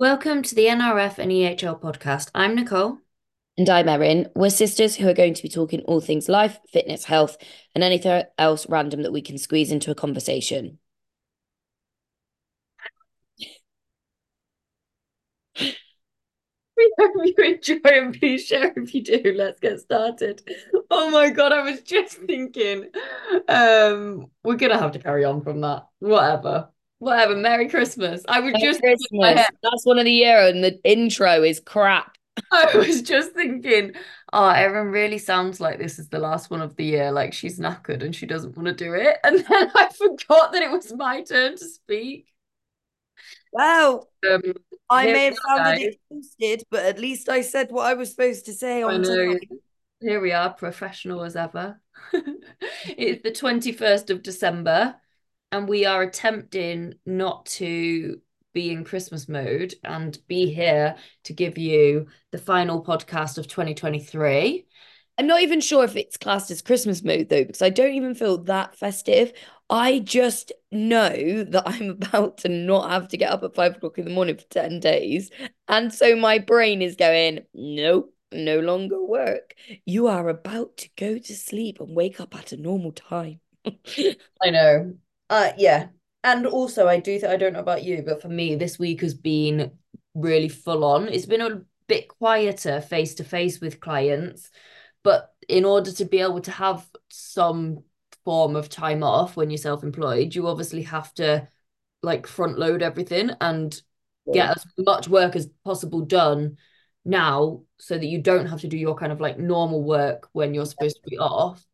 Welcome to the NRF and EHL podcast. I'm Nicole. And I'm Erin. We're sisters who are going to be talking all things life, fitness, health, and anything else random that we can squeeze into a conversation. We hope you enjoy and please share if you do. Let's get started. Oh my god, I was just thinking. Um, we're gonna have to carry on from that. Whatever. Whatever. Merry Christmas. I was Merry just Christmas. That's one of the year, and the intro is crap. I was just thinking, oh, Erin really sounds like this is the last one of the year, like she's knackered and she doesn't want to do it. And then I forgot that it was my turn to speak. Wow. Um, I may have sounded exhausted, but at least I said what I was supposed to say on. Here we are, professional as ever. It's the 21st of December, and we are attempting not to be in Christmas mode and be here to give you the final podcast of 2023. I'm not even sure if it's classed as Christmas mode though, because I don't even feel that festive. I just know that I'm about to not have to get up at five o'clock in the morning for 10 days. And so my brain is going, nope, no longer work. You are about to go to sleep and wake up at a normal time. I know. Uh yeah. And also I do th I don't know about you, but for me this week has been really full on. It's been a bit quieter face to face with clients, but in order to be able to have some form of time off when you're self-employed, you obviously have to like front load everything and get as much work as possible done now so that you don't have to do your kind of like normal work when you're supposed to be off.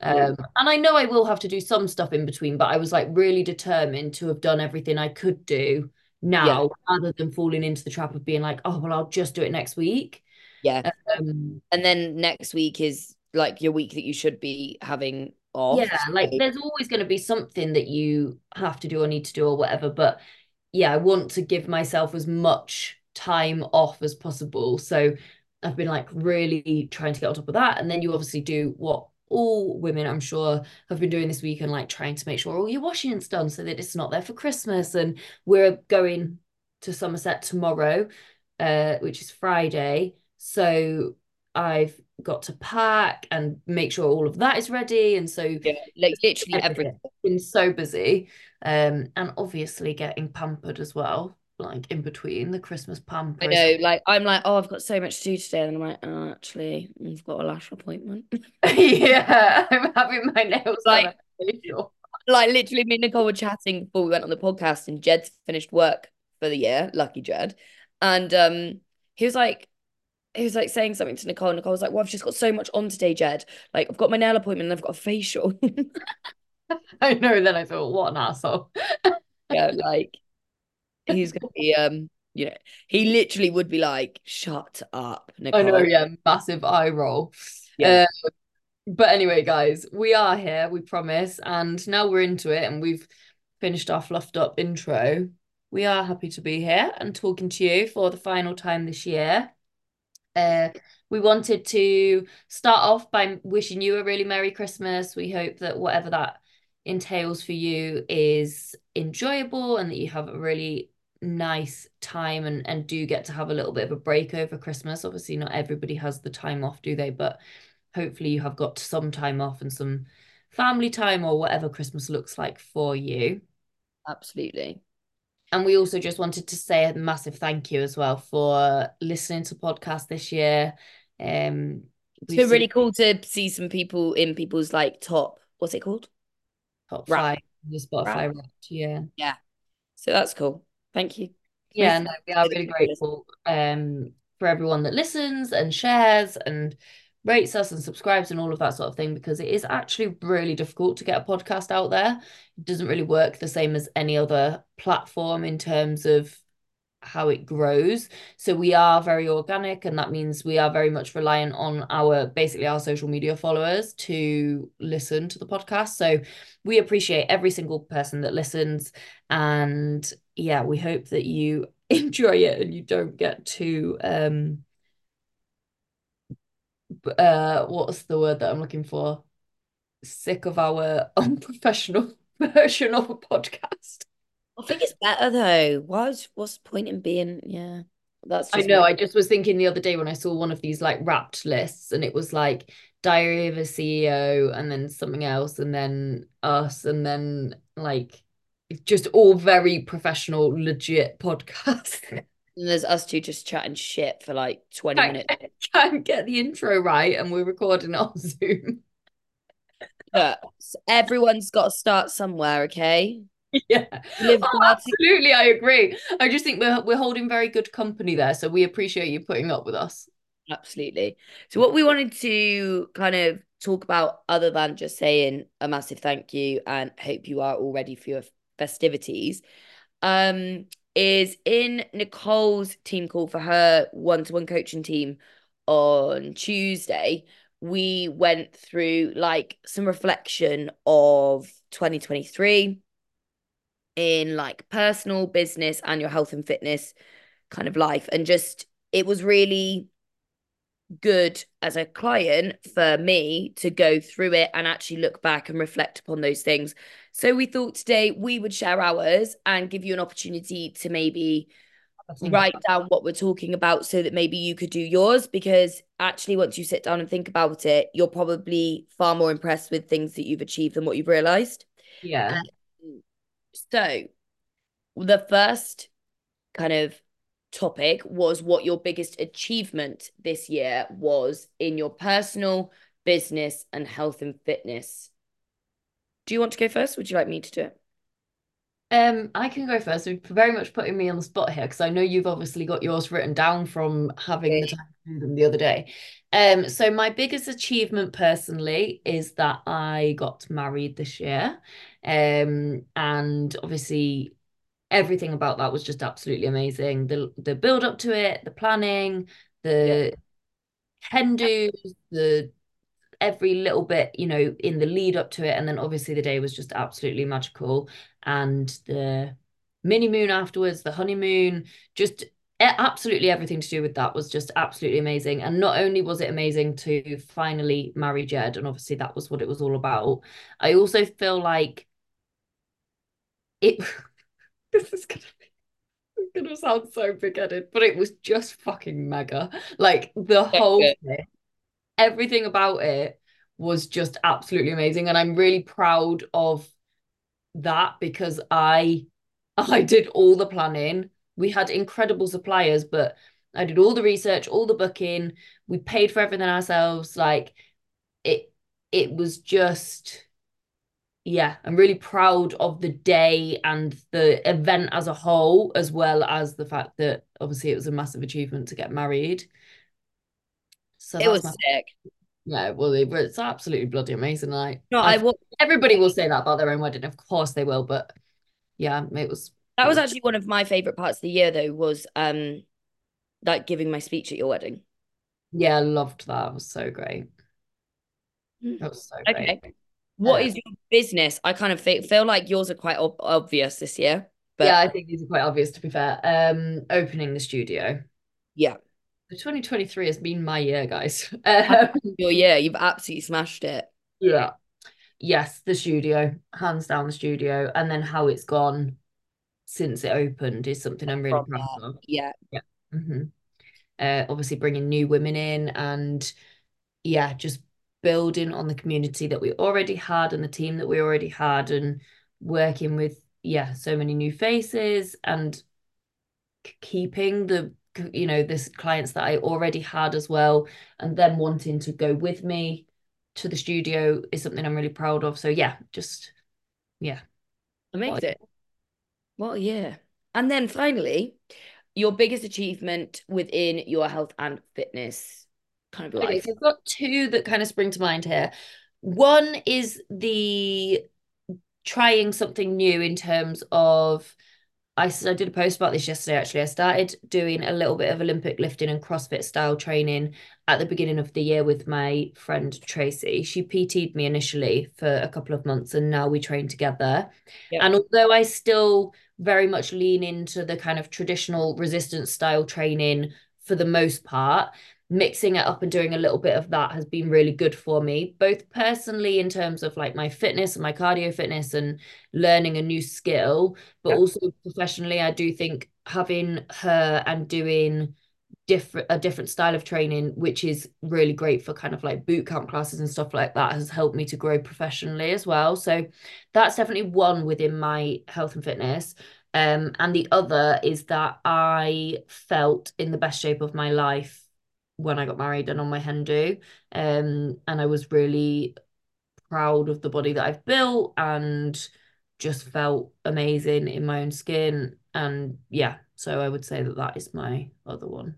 Um, and I know I will have to do some stuff in between, but I was like really determined to have done everything I could do Yeah, now rather than falling into the trap of being like, oh, well, I'll just do it next week. yeah. Um, And then next week is like your week that you should be having off. yeah, like there's always going to be something that you have to do or need to do or whatever. But yeah, I want to give myself as much time off as possible. So I've been like really trying to get on top of that. And then you obviously do what all women, I'm sure, have been doing this week and like trying to make sure all your washing is done so that it's not there for Christmas. And we're going to Somerset tomorrow, uh, which is Friday. So I've got to pack and make sure all of that is ready. And so yeah, like literally everything. been so busy. Um, and obviously getting pampered as well, like in between the Christmas pump, I know, like I'm like, oh, I've got so much to do today, and I'm like, oh, actually, I've got a lash appointment. yeah, I'm having my nails Like- facial. like literally, me and Nicole were chatting before we went on the podcast, and Jed's finished work for the year. Lucky Jed, and um, he was like. He was like saying something to Nicole. And Nicole was like, Well, I've just got so much on today, Jed. Like, I've got my nail appointment and I've got a facial. I know. Then I thought, what an asshole. Yeah, like he's gonna be um, you know, he literally would be like, Shut up, Nicole. I know, yeah, massive eye roll. Yeah. Uh, but anyway, guys, we are here, we promise. And now we're into it and we've finished our fluffed up intro. We are happy to be here and talking to you for the final time this year. Uh, we wanted to start off by wishing you a really Merry Christmas. We hope that whatever that entails for you is enjoyable and that you have a really nice time and, and do get to have a little bit of a break over Christmas. Obviously, not everybody has the time off, do they? But hopefully, you have got some time off and some family time or whatever Christmas looks like for you. Absolutely. And we also just wanted to say a massive thank you as well for listening to podcast this year. Um, It's been really cool to see some people in people's like top, what's it called? top five, the Spotify Wrapped, yeah. So that's cool. Thank you. Yeah, no, we are really grateful um for everyone that listens and shares and rates us and subscribes and all of that sort of thing because it is actually really difficult to get a podcast out there. It doesn't really work the same as any other platform in terms of how it grows. So we are very organic, and that means we are very much reliant on our basically our social media followers to listen to the podcast. So we appreciate every single person that listens, and yeah, we hope that you enjoy it and you don't get too um uh what's the word that I'm looking for? Sick of our unprofessional version of a podcast. I think it's better though. Why was, what's the point in being, yeah, that's I know. I just was thinking the other day when I saw one of these like wrapped lists, and it was like Diary of a CEO, and then something else, and then us, and then like just all very professional, legit podcasts. And there's us two just chatting shit for like 20 Can't, minutes. can't get the intro right, and we're recording on Zoom. But everyone's got to start somewhere, okay? Yeah. Oh, absolutely, I agree. I just think we're we're holding very good company there, so we appreciate you putting up with us. Absolutely. So, what we wanted to kind of talk about, other than just saying a massive thank you and hope you are all ready for your festivities, um, is in Nicole's team call for her one-to-one coaching team on Tuesday. We went through like some reflection of 2023 in like personal, business, and your health and fitness kind of life. And just it was really good as a client for me to go through it and actually look back and reflect upon those things. So we thought today we would share ours and give you an opportunity to maybe write down what we're talking about so that maybe you could do yours because actually once you sit down and think about it you're probably far more impressed with things that you've achieved than what you've realized Yeah. um, so the first kind of topic was what your biggest achievement this year was in your personal business and health and fitness do you want to go first would you like me to do it Um, I can go first. You're very much putting me on the spot here because I know you've obviously got yours written down from having the time to do them the other day. Um, so my biggest achievement personally is that I got married this year. Um, and obviously everything about that was just absolutely amazing. The the build up to it, the planning, the do's, the every little bit, you know, in the lead up to it. And then obviously the day was just absolutely magical. And the mini moon afterwards, the honeymoon, just absolutely everything to do with that was just absolutely amazing. And not only was it amazing to finally marry Jed, and obviously that was what it was all about, I also feel like it, this is gonna be gonna sound so big-headed, but it was just fucking mega. Like the whole thing everything about it was just absolutely amazing and I'm really proud of that because I I did all the planning. We had incredible suppliers, but I did all the research, all the booking. We paid for everything ourselves. Like it it was just yeah, I'm really proud of the day and the event as a whole, as well as the fact that obviously it was a massive achievement to get married. So it was my sick Yeah, well, but it's absolutely bloody amazing. Like, no i will everybody will say that about their own wedding. Of course they will, but yeah, it was that was actually one of my favorite parts of the year though was um like giving my speech at your wedding yeah, I loved that. It was so great. Mm. It was so okay great. What Uh, is your business i kind of feel, like yours are quite ob obvious this year But yeah, I think these are quite obvious to be fair. Um, opening the studio. yeah The 2023 has been my year, guys. Um, your year you've absolutely smashed it yeah. Yes, the studio, hands down the studio, and then how it's gone since it opened is something I'm really proud of. yeah Yeah. hmm Uh, obviously bringing new women in and yeah, just building on the community that we already had and the team that we already had and working with, yeah, so many new faces and keeping the, you know, this clients that I already had as well, and then wanting to go with me to the studio is something I'm really proud of. So yeah, just yeah. amazing what a year and then finally your biggest achievement within your health and fitness kind of Okay, so I've got two that kind of spring to mind here. One is the trying something new in terms of I, I did a post about this yesterday actually. I started doing a little bit of Olympic lifting and CrossFit style training at the beginning of the year with my friend Tracy. She PT'd me initially for a couple of months and now we train together. Yep. And although I still very much lean into the kind of traditional resistance style training for the most part, mixing it up and doing a little bit of that has been really good for me, both personally in terms of like my fitness and my cardio fitness and learning a new skill, but Yeah. also professionally. I do think having her and doing different a different style of training, which is really great for kind of like boot camp classes and stuff like that, has helped me to grow professionally as well. So that's definitely one within my health and fitness. Um, and the other is that I felt in the best shape of my life when I got married and on my hen do. Um, and I was really proud of the body that I've built and just felt amazing in my own skin. And yeah, so I would say that that is my other one.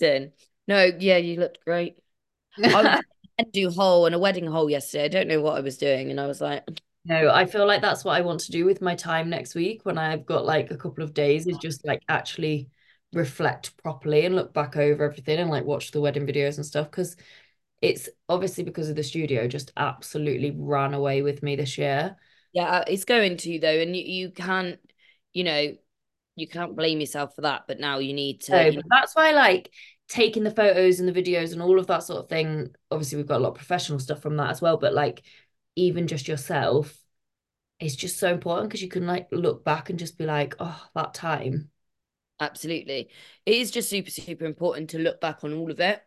Amazing. No, yeah, you looked great. I was do hole and a wedding hole yesterday. I don't know what I was doing, and I was like, No, I feel like that's what I want to do with my time next week when I've got like a couple of days is just like actually reflect properly and look back over everything and like watch the wedding videos and stuff because it's obviously because of the studio just absolutely ran away with me this year. yeah, uh, it's going to though, and you you can't, you know, you can't blame yourself for that. But now you need to. You but that's why like taking the photos and the videos and all of that sort of thing. Obviously, we've got a lot of professional stuff from that as well, but like even just yourself is just so important because you can like look back and just be like, oh, that time. Absolutely, it is just super super important to look back on all of it.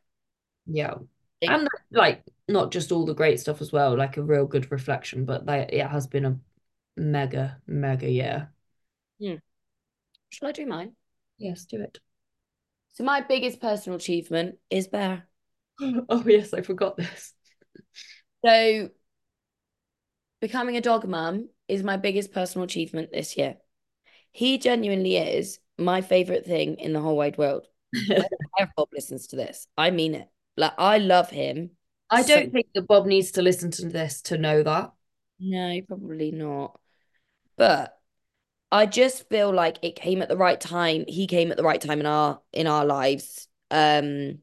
Yeah. And like not just all the great stuff as well, like a real good reflection, but like it has been a mega, mega year. Hmm. Shall I do mine? Yes, do it. So my biggest personal achievement is Bear. Oh yes, I forgot this. So becoming a dog mum is my biggest personal achievement this year. He genuinely is my favorite thing in the whole wide world. I Bob listens to this. I mean it. Like I love him. I so- don't think that Bob needs to listen to this to know that. No, probably not. But I just feel like it came at the right time. He came at the right time in our in our lives. Um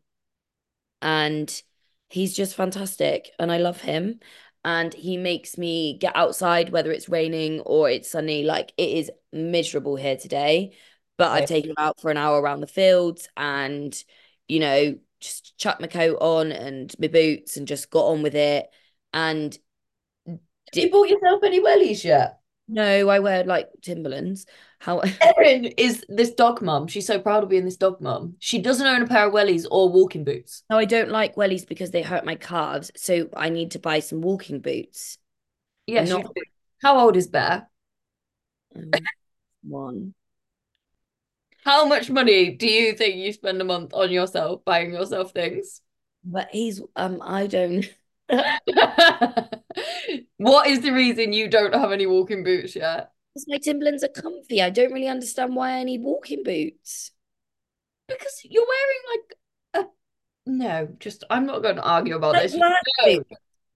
and he's just fantastic and I love him and he makes me get outside whether it's raining or it's sunny like it is miserable here today but I've Right. taken him out for an hour around the fields and you know just chucked my coat on and my boots and just got on with it and Have you bought yourself any wellies yet? no I wear like Timberlands how Erin is this dog mum. She's so proud of being this dog mum. She doesn't own a pair of wellies or walking boots. no I don't like wellies because they hurt my calves so I need to buy some walking boots Yes, you Not- How old is Bear? um, one How much money do you think you spend a month on yourself, buying yourself things? but he's um I don't What is the reason you don't have any walking boots yet? Because my Timberlands are comfy. I don't really understand why I need walking boots. Because you're wearing like a no, just I'm not going to argue about this. No.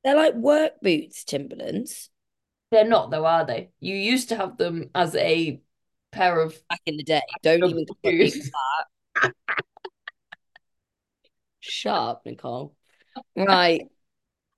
They're like work boots, Timberlands. they're not though, are they? You used to have them as a pair of Back in the day. Don't even shoes. that. Shut up, Nicole. Right.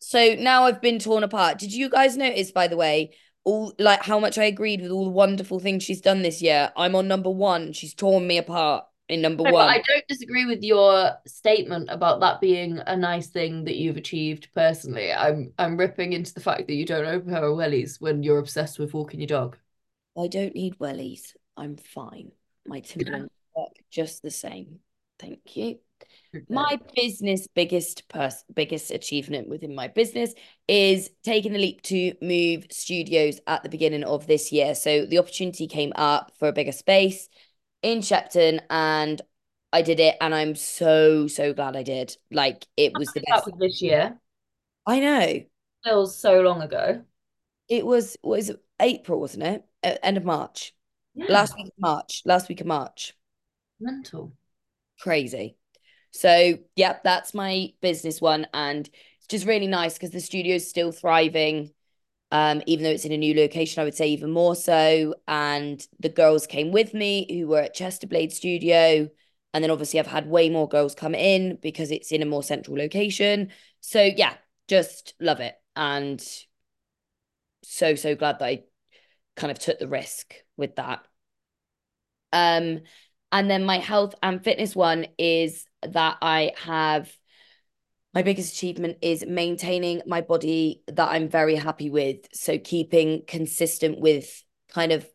So now I've been torn apart. Did you guys notice, by the way, all like how much I agreed with all the wonderful things she's done this year? I'm on number one. She's torn me apart in number No, one. I don't disagree with your statement about that being a nice thing that you've achieved personally. I'm I'm ripping into the fact that you don't open her wellies when you're obsessed with walking your dog. I don't need wellies. I'm fine. My Timberlands work just the same. Thank you. My business biggest pers biggest achievement within my business is taking the leap to move studios at the beginning of this year. So the opportunity came up for a bigger space in Shepton and I did it and I'm so so glad I did. Like it was the best. this year. I know. Feels so long ago. It was was April, wasn't it? End of March. Yeah, Last week of March. Last week of March. mental. crazy. So, yep, that's my business one. And it's just really nice because the studio's still thriving. Um, even though it's in a new location, I would say even more so. And the girls came with me who were at Chesterblade Studio. And then obviously I've had way more girls come in because it's in a more central location. So yeah, just love it. And so, so glad that I kind of took the risk with that. Um, And then my health and fitness one is that I have my biggest achievement is maintaining my body that I'm very happy with. So keeping consistent with kind of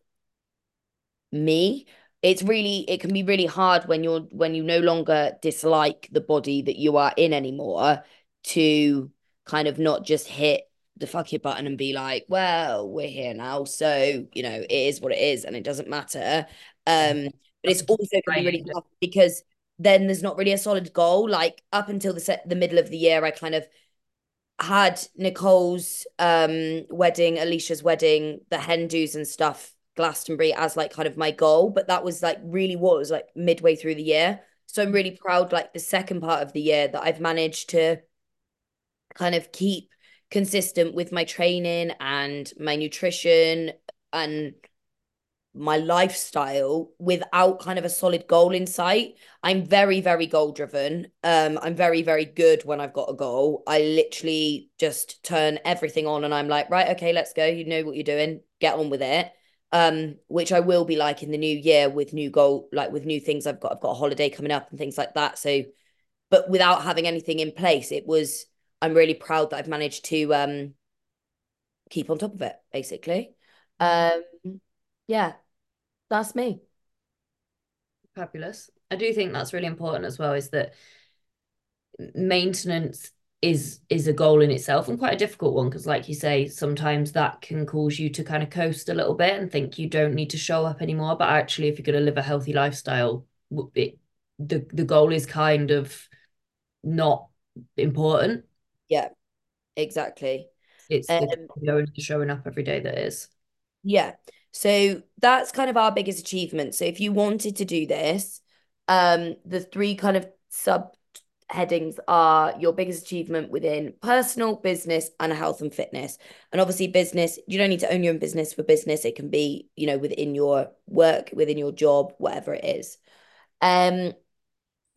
me. It's really it can be really hard when you're when you no longer dislike the body that you are in anymore to kind of not just hit the fuck it button and be like, well, we're here now. So, you know, it is what it is and it doesn't matter. Um, but it's also going to be really tough because then there's not really a solid goal. Like up until the set, the middle of the year, I kind of had Nicole's um wedding, Alicia's wedding, the hen do's and stuff, Glastonbury as like kind of my goal. But that was like really what was like midway through the year. So I'm really proud, like the second part of the year, that I've managed to kind of keep consistent with my training and my nutrition and my lifestyle without kind of a solid goal in sight. I'm very, very goal driven. Um, I'm very, very good when I've got a goal. I literally just turn everything on and I'm like, right, okay, let's go. You know what you're doing, get on with it. Um, which I will be like in the new year with new goal, like with new things I've got. I've got a holiday coming up and things like that. So, but without having anything in place, it was I'm really proud that I've managed to um keep on top of it, basically. Um, yeah, that's me. Fabulous. I do think that's really important as well, is that maintenance is is a goal in itself and quite a difficult one because like you say sometimes that can cause you to kind of coast a little bit and think you don't need to show up anymore but actually if you're going to live a healthy lifestyle it, the the goal is kind of not important yeah exactly it's um, going to showing up every day that is yeah so that's kind of our biggest achievement. So if you wanted to do this, um, the three kind of sub headings are your biggest achievement within personal, business, and health and fitness. And obviously, business, you don't need to own your own business for business. It can be, you know, within your work, within your job, whatever it is. Um,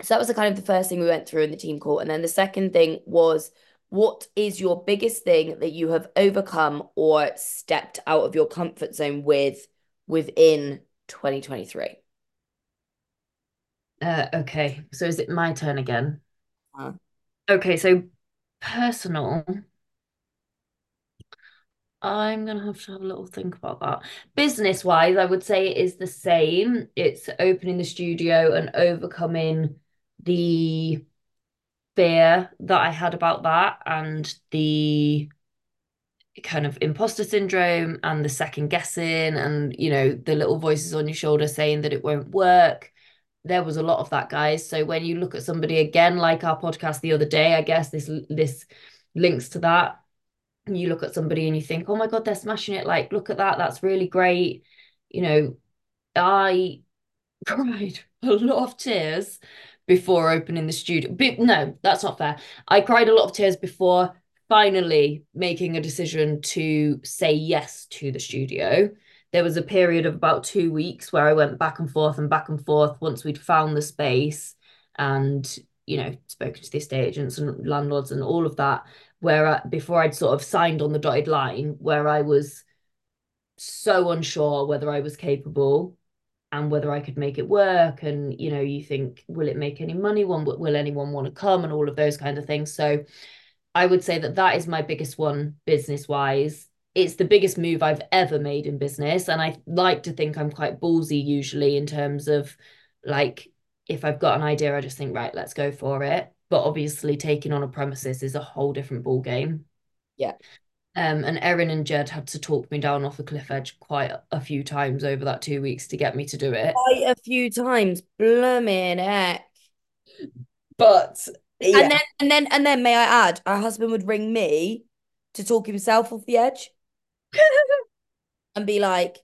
so that was the kind of the first thing we went through in the team call. And then the second thing was what is your biggest thing that you have overcome or stepped out of your comfort zone with within 2023? Uh, okay, so is it my turn again? Uh, okay, so personal. I'm gonna have to have a little think about that. Business wise, I would say it is the same. It's opening the studio and overcoming the fear that I had about that and the kind of imposter syndrome and the second guessing and you know the little voices on your shoulder saying that it won't work. There was a lot of that guys. So when you look at somebody again like our podcast the other day i guess this this links to that. You look at somebody and you think oh my god they're smashing it. Like look at that. That's really great. You know i cried a lot of tears before opening the studio. But no, that's not fair. I cried a lot of tears before finally making a decision to say yes to the studio. There was a period of about two weeks where I went back and forth and back and forth once we'd found the space and, you know, spoken to the estate agents and landlords and all of that, where I, before I'd sort of signed on the dotted line, where I was so unsure whether I was capable and whether I could make it work. And, you know, you think, will it make any money? One, will anyone want to come? And all of those kinds of things. So I would say that that is my biggest one business wise. It's the biggest move I've ever made in business. And I like to think I'm quite ballsy usually in terms of like, if I've got an idea, I just think, right, let's go for it. But obviously, taking on a premises is a whole different ball game. Yeah. Um, and Erin and Jed had to talk me down off the cliff edge quite a few times over that two weeks to get me to do it. Quite a few times, blooming heck. But yeah. and then and then and then may I add, our husband would ring me to talk himself off the edge and be like,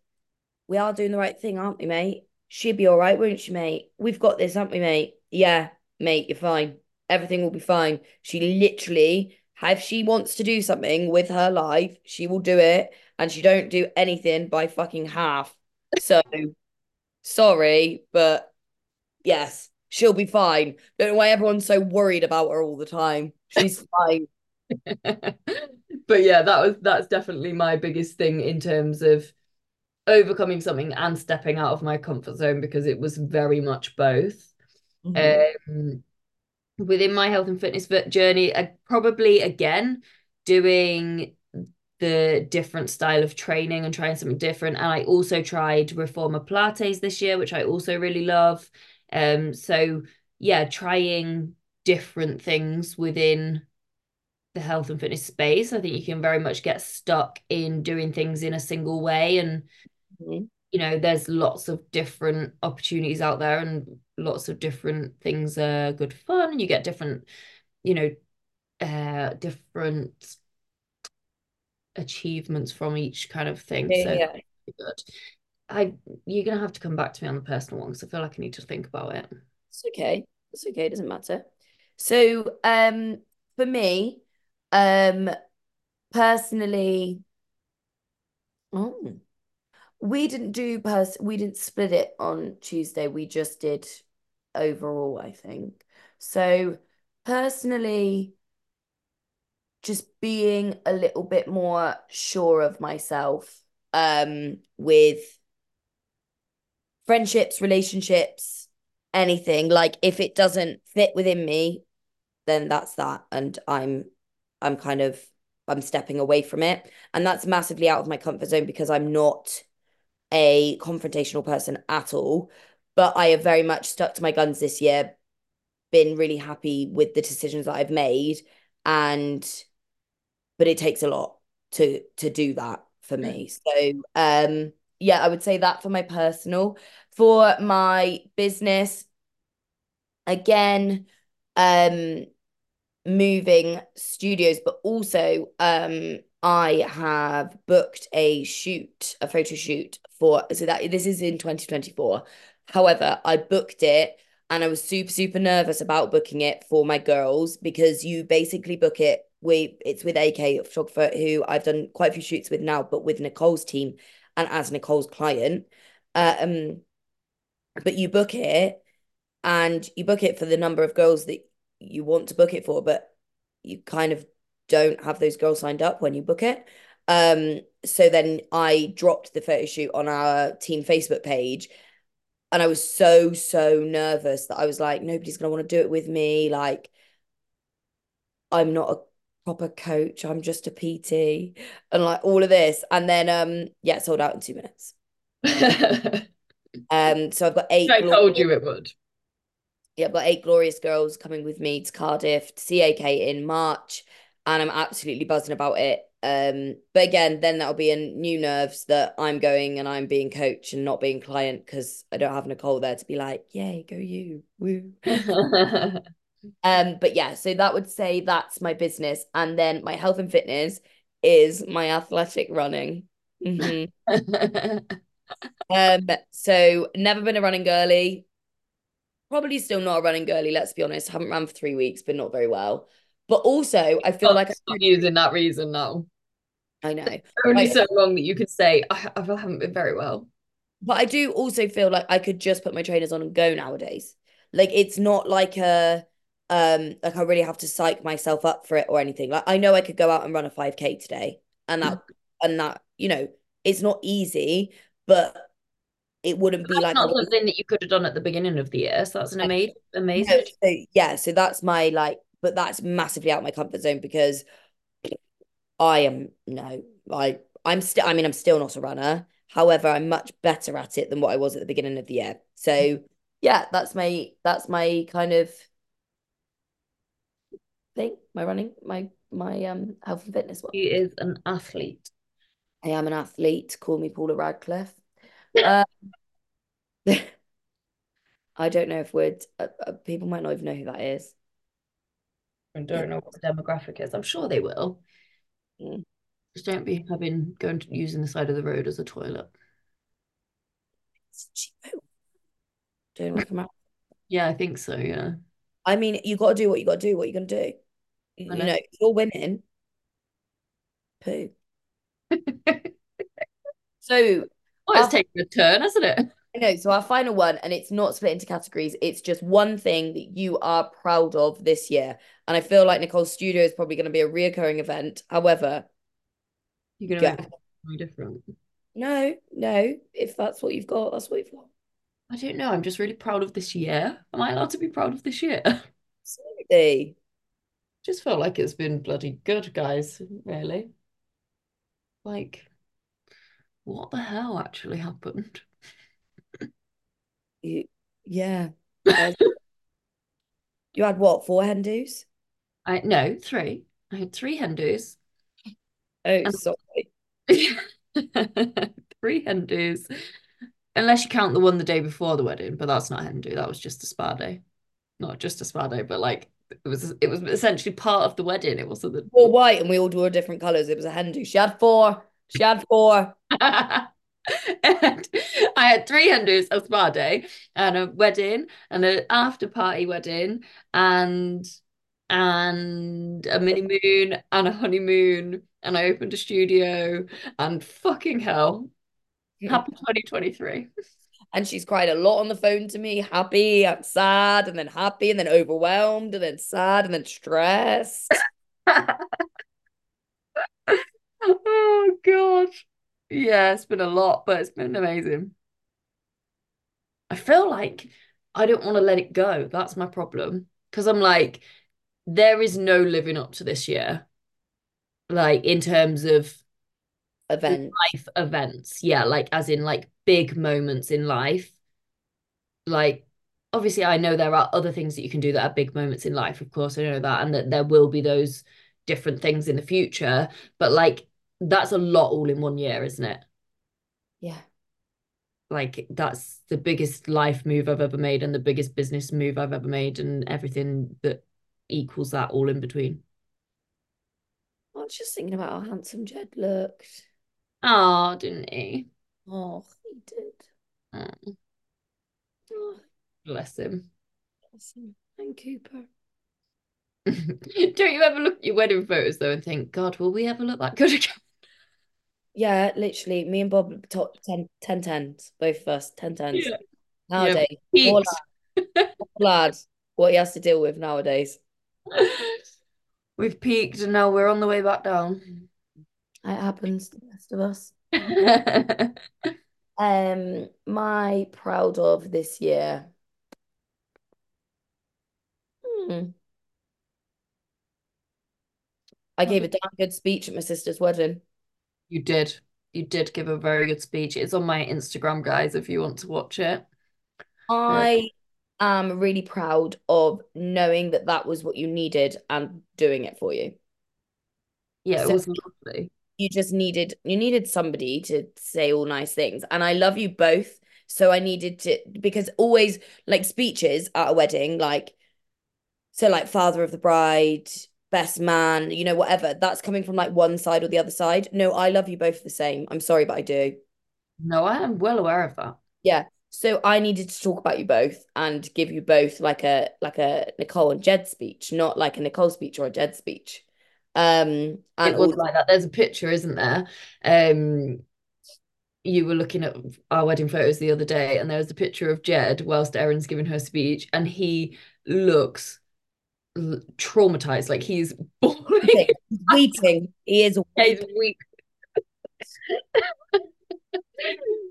"We are doing the right thing, aren't we, mate? She'd be all right, won't she, mate? We've got this, haven't we, mate? Yeah, mate, you're fine. Everything will be fine." She literally if she wants to do something with her life, she will do it, and she don't do anything by fucking half. So sorry, but yes, she'll be fine. Don't know why everyone's so worried about her all the time. She's fine. but yeah, that was that's definitely my biggest thing in terms of overcoming something and stepping out of my comfort zone because it was very much both. Mhm. Um, within my health and fitness journey, I probably again doing the different style of training and trying something different. And I also tried Reformer Pilates this year, which I also really love. Um, so yeah, trying different things within the health and fitness space. I think you can very much get stuck in doing things in a single way. And, Mhm. You know, there's lots of different opportunities out there and lots of different things are good fun. And you get different, you know, uh, different achievements from each kind of thing. Yeah, So yeah. good. I you're gonna have to come back to me on the personal one because I feel like I need to think about it. It's okay. It's okay. It doesn't matter. So, um, for me, um, personally, oh, we didn't do pers we didn't split it on Tuesday. We just did overall, I think. So, personally, just being a little bit more sure of myself, um, with friendships, relationships, anything. Like if it doesn't fit within me, then that's that. And I'm I'm kind of I'm stepping away from it. And that's massively out of my comfort zone because I'm not a confrontational person at all. But I have very much stuck to my guns this year, been really happy with the decisions that I've made. And but it takes a lot to to do that for me. So um yeah, I would say that for my personal. For my business, again, um moving studios, but also um I have booked a shoot, a photo shoot for so that this is in 2024. However, I booked it and I was super, super nervous about booking it for my girls because you basically book it. We it's with AK a photographer who I've done quite a few shoots with now, but with Nicole's team and as Nicole's client. Um, but you book it and you book it for the number of girls that you want to book it for, but you kind of don't have those girls signed up when you book it. Um, so then I dropped the photo shoot on our team Facebook page. And I was so, so nervous that I was like, nobody's gonna want to do it with me. Like, I'm not a proper coach, I'm just a PT, and like all of this. And then um, yeah, sold out in two minutes. Um, so I've got eight. I told you it would. Yeah, I've got eight glorious girls coming with me to Cardiff to see AK in March, and I'm absolutely buzzing about it. Um, but again, then that'll be in new nerves that I'm going and I'm being coach and not being client because I don't have Nicole there to be like, yay, go you, woo. um, but yeah, so that would say that's my business, and then my health and fitness is my athletic running. Mhm. Um, so never been a running girly. Probably still not a running girly, let's be honest. Haven't run for three weeks, but not very well. But also, I feel like I'm using that reason now. I know. Only Like, so long that you could say I, I haven't been very well. but I do also feel like I could just put my trainers on and go nowadays. Like it's not like a um like I really have to psych myself up for it or anything. Like I know I could go out and run a 5k today and that and that, you know, it's not easy, but it wouldn't be like not something that you could have done at the beginning of the year. So that's an amazing, No, amazing. so yeah, so that's my like, but that's massively out of my comfort zone because I am no, I I'm still. I mean, I'm still not a runner. However, I'm much better at it than what I was at the beginning of the year. So yeah, that's my that's my kind of thing. My running, my my um health and fitness one. He is an athlete. I am an athlete. Call me Paula Radcliffe. Uh, I don't know if we're uh, uh, people might not even know who that is. I don't know what the demographic is. I'm sure they will. Mm. Just don't be having going to using the side of the road as a toilet. Work from home. Yeah, I think so. Yeah. I mean, you got to do what you got to do. What you gonna do? You, know. know, you're winning. Poo. So Oh, it's taking a turn, hasn't it? I know. So our final one, and it's not split into categories. It's just one thing that you are proud of this year, and I feel like Nicole's studio is probably going to be a reoccurring event. However, You're gonna Yeah. make very different. No, no. If that's what you've got, that's what you've got. I don't know. I'm just really proud of this year. Am I allowed to be proud of this year? Absolutely. Just felt like it's been bloody good, guys, really. Like, what the hell actually happened? You, yeah. You had what, four hen dos? I no, three. I had three hen dos. Oh, And sorry. three hen dos. Unless you count the one the day before the wedding, but that's not hen do. That was just a spa day. Not just a spa day, but like it was it was essentially part of the wedding. It wasn't the All white and we all wore different colours. It was a hen do. She had four. She had four. and I had three hen dos a spa day and a wedding and an after party wedding and and a mini moon and a honeymoon and I opened a studio and fucking hell. Hmm. Happy 2023. And she's cried a lot on the phone to me, happy, and sad, and then happy, and then overwhelmed, and then sad, and then stressed. Oh God. Yeah, it's been a lot, but it's been amazing. I feel like I don't want to let it go. That's my problem. Because I'm like, there is no living up to this year, like in terms of Event. life events. Yeah, like as in like big moments in life. Like, obviously, I know there are other things that you can do that are big moments in life. Of course, I know that, and that there will be those different things in the future. But like, that's a lot all in one year, isn't it? Yeah. Like, that's the biggest life move I've ever made and the biggest business move I've ever made, and everything that equals that all in between. I was just thinking about how handsome Jed looked. Oh, didn't he? Oh, he did. Oh, Oh, bless him. bless him. And Cooper. Don't you ever look at your wedding photos though and think, God, will we ever look that good again? Yeah, literally, me and Bob top 10, 10 tens, both of us, 10 tens. Yeah. Nowadays, poor Peaked. lad, poor lad, what he has to deal with nowadays. We've peaked and now we're on the way back down. It happens to the best of us. Um, my proud of this year. Hmm. I gave a damn good speech at my sister's wedding. You did. You did give a very good speech. It's on my Instagram, guys, if you want to watch it. I am really proud of knowing that that was what you needed and doing it for you. Yeah, it was lovely. you just needed you needed somebody to say all nice things. And I love you both. So I needed to because always like speeches at a wedding, like so like father of the bride, best man, you know, whatever, that's coming from like one side or the other side. No, I love you both the same. I'm sorry, but I do. No, I am well aware of that. Yeah. So I needed to talk about you both and give you both like a like a Nicole and Jed speech, not like a Nicole speech or a Jed speech. Um and It was also like that. There's a picture, isn't there? Um, you were looking at our wedding photos the other day, and there was a picture of Jed whilst Erin's giving her speech, and he looks traumatized, like he's bawling. weeping. He is He's weak.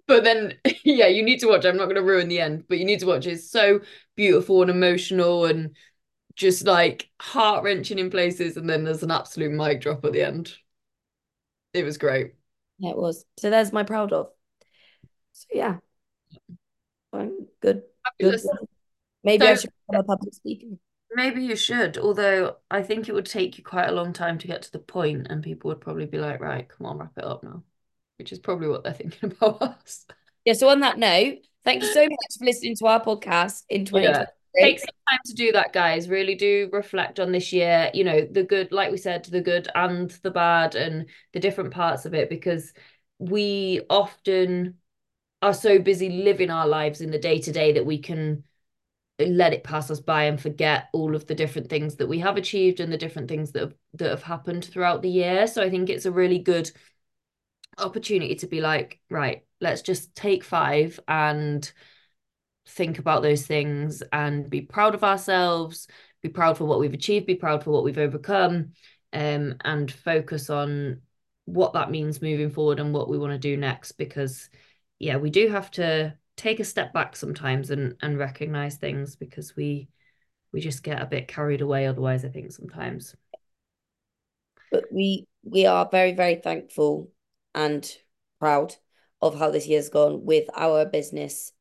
But then, yeah, you need to watch. I'm not going to ruin the end, but you need to watch. It's so beautiful and emotional and just like heart wrenching in places. And then there's an absolute mic drop at the end. It was great. Yeah, it was. So there's my proud of. So yeah, good. Good. Maybe I should become a public speaker. Maybe you should, although I think it would take you quite a long time to get to the point, and people would probably be like, right, come on, wrap it up now, which is probably what they're thinking about us. Yeah, so on that note, thank you so much for listening to our podcast in Yeah. Take some time to do that, guys. Really do reflect on this year, you know, the good, like we said, the good and the bad and the different parts of it, because we often are so busy living our lives in the day to day that we can let it pass us by and forget all of the different things that we have achieved and the different things that have, that have happened throughout the year. So I think it's a really good opportunity to be like, right, let's just take five and think about those things and be proud of ourselves, be proud for what we've achieved, be proud for what we've overcome, um, and focus on what that means moving forward and what we want to do next because yeah we do have to take a step back sometimes and and recognize things because we we just get a bit carried away otherwise I think sometimes. But we we are very very thankful and proud of how this year's gone with our business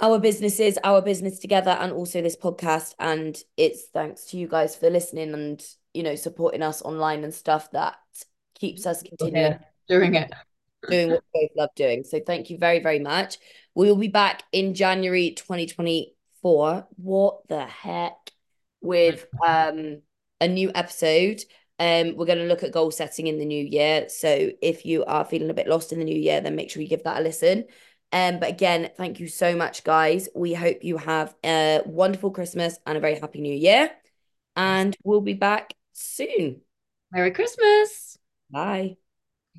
our businesses our business together and also this podcast. And it's thanks to you guys for listening and you know supporting us online and stuff that keeps us continuing. doing it doing what we both love doing so thank you very very much we will be back in January 2024 what the heck with um a new episode um, we're going to look at goal setting in the new year. So if you are feeling a bit lost in the new year, then make sure you give that a listen. Um, but again, thank you so much, guys. We hope you have a wonderful Christmas and a very happy new year. And we'll be back soon. Merry Christmas. Bye.